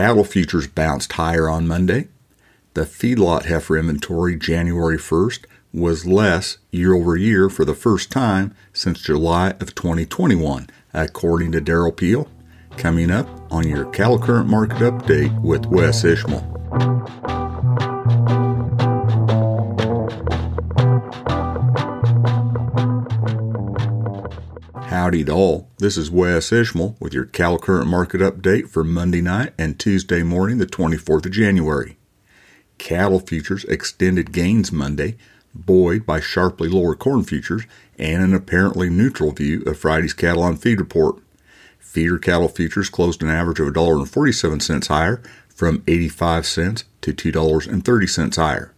Cattle futures bounced higher on Monday. The feedlot heifer inventory January 1st was less year over year for the first time since July of 2021, according to Derrell Peel. Coming up on your cattle current market update with Wes Ishmael. Howdy. This is Wes Ishmael with your cattle current market update for Monday night and Tuesday morning, the 24th of January. Cattle futures extended gains Monday, buoyed by sharply lower corn futures and an apparently neutral view of Friday's cattle on feed report. Feeder cattle futures closed an average of $1.47 higher from 85 cents to $2.30 higher.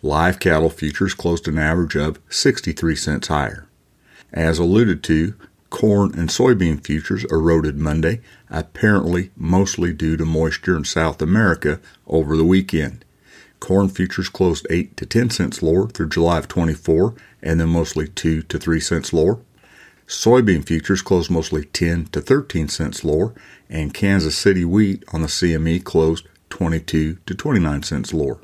Live cattle futures closed an average of 63 cents higher. As alluded to, corn and soybean futures eroded Monday, apparently mostly due to moisture in South America over the weekend. Corn futures closed 8 to 10 cents lower through July of 24 and then mostly 2 to 3 cents lower. Soybean futures closed mostly 10 to 13 cents lower and Kansas City wheat on the CME closed 22 to 29 cents lower.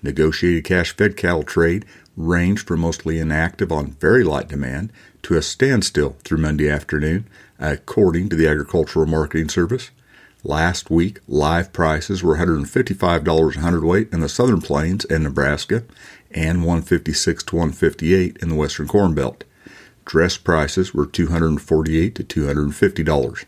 Negotiated cash fed cattle trade ranged from mostly inactive on very light demand to a standstill through Monday afternoon, according to the Agricultural Marketing Service. Last week, live prices were $155 a hundredweight in the southern plains and Nebraska, and 156 to 158 in the western corn belt. Dress prices were 248 to $250.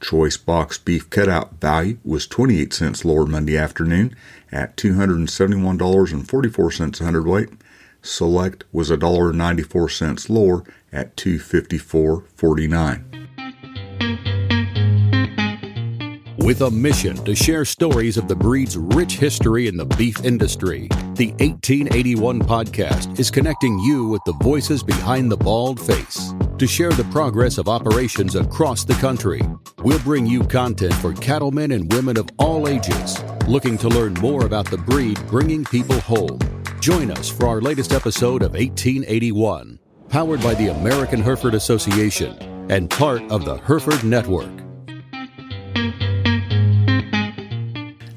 Choice box beef cutout value was 28 cents lower Monday afternoon at $271.44 a hundredweight. Select was $1.94 lower at 254.49. With a mission to share stories of the breed's rich history in the beef industry, the 1881 podcast is connecting you with the voices behind the bald face. To share the progress of operations across the country, we'll bring you content for cattlemen and women of all ages looking to learn more about the breed bringing people home. Join us for our latest episode of 1881, powered by the American Hereford Association and part of the Hereford Network.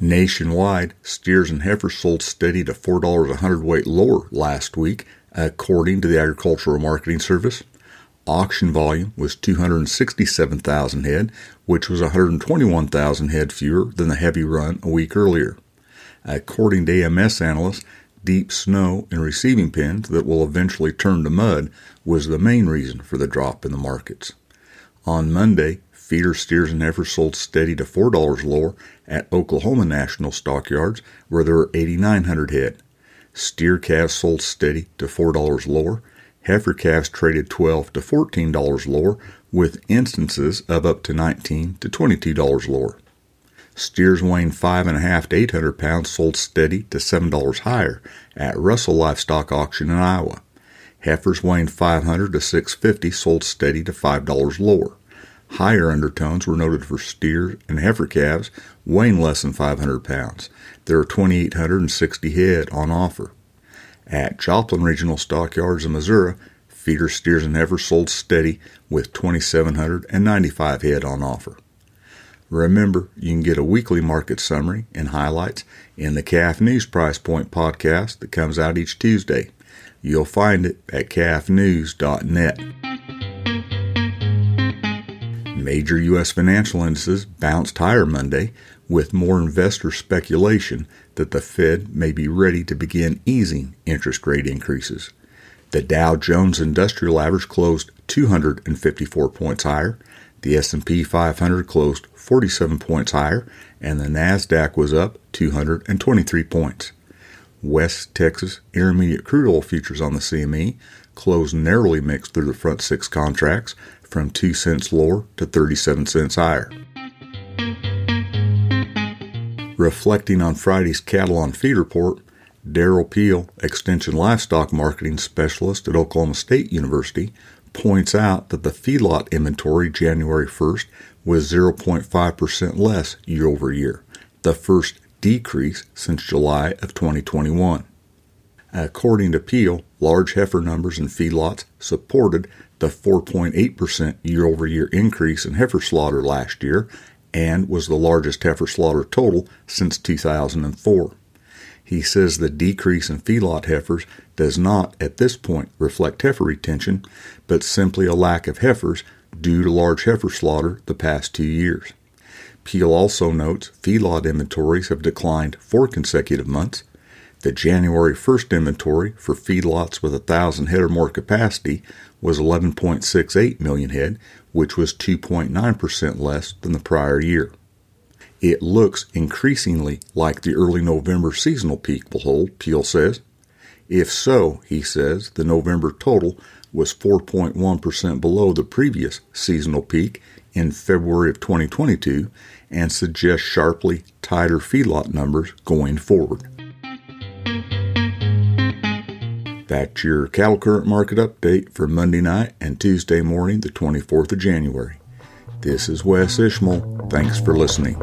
Nationwide, steers and heifers sold steady to $4 a hundredweight lower last week, according to the Agricultural Marketing Service. Auction volume was 267,000 head, which was 121,000 head fewer than the heavy run a week earlier. According to AMS analysts, deep snow in receiving pens that will eventually turn to mud was the main reason for the drop in the markets. On Monday, feeder steers and heifers sold steady to $4 lower at Oklahoma National Stockyards, where there were 8,900 head. Steer calves sold steady to $4 lower. Heifer calves traded 12 to $14 lower, with instances of up to 19 to $22 lower. Steers weighing 5.5 to 800 pounds sold steady to $7 higher at Russell Livestock Auction in Iowa. Heifers weighing 500 to 650 sold steady to $5 lower. Higher undertones were noted for steers and heifer calves weighing less than 500 pounds. There are 2,860 head on offer. At Joplin Regional Stockyards in Missouri, feeder steers and heifers sold steady with 2,795 head on offer. Remember, you can get a weekly market summary and highlights in the Calf News Price Point podcast that comes out each Tuesday. You'll find it at calfnews.net. Major U.S. financial indices bounced higher Monday, with more investor speculation that the Fed may be ready to begin easing interest rate increases. The Dow Jones Industrial Average closed 254 points higher, the S&P 500 closed 47 points higher, and the Nasdaq was up 223 points. West Texas Intermediate crude oil futures on the CME closed narrowly mixed through the front six contracts, from 2 cents lower to 37 cents higher. Reflecting on Friday's cattle on feed report, Derrell Peel, Extension Livestock Marketing Specialist at Oklahoma State University, points out that the feedlot inventory January 1st was 0.5% less year over year, the first decrease since July of 2021. According to Peel, large heifer numbers in feedlots supported the 4.8% year over year increase in heifer slaughter last year and was the largest heifer slaughter total since 2004. He says the decrease in feedlot heifers does not, at this point, reflect heifer retention, but simply a lack of heifers due to large heifer slaughter the past two years. Peel also notes feedlot inventories have declined four consecutive months. The January 1st inventory for feedlots with 1,000 head or more capacity was 11.68 million head, which was 2.9% less than the prior year. It looks increasingly like the early November seasonal peak will hold, Peel says. If so, he says, the November total was 4.1% below the previous seasonal peak in February of 2022 and suggests sharply tighter feedlot numbers going forward. That's your cattle current market update for Monday night and Tuesday morning, the 24th of January. This is Wes Ishmael. Thanks for listening.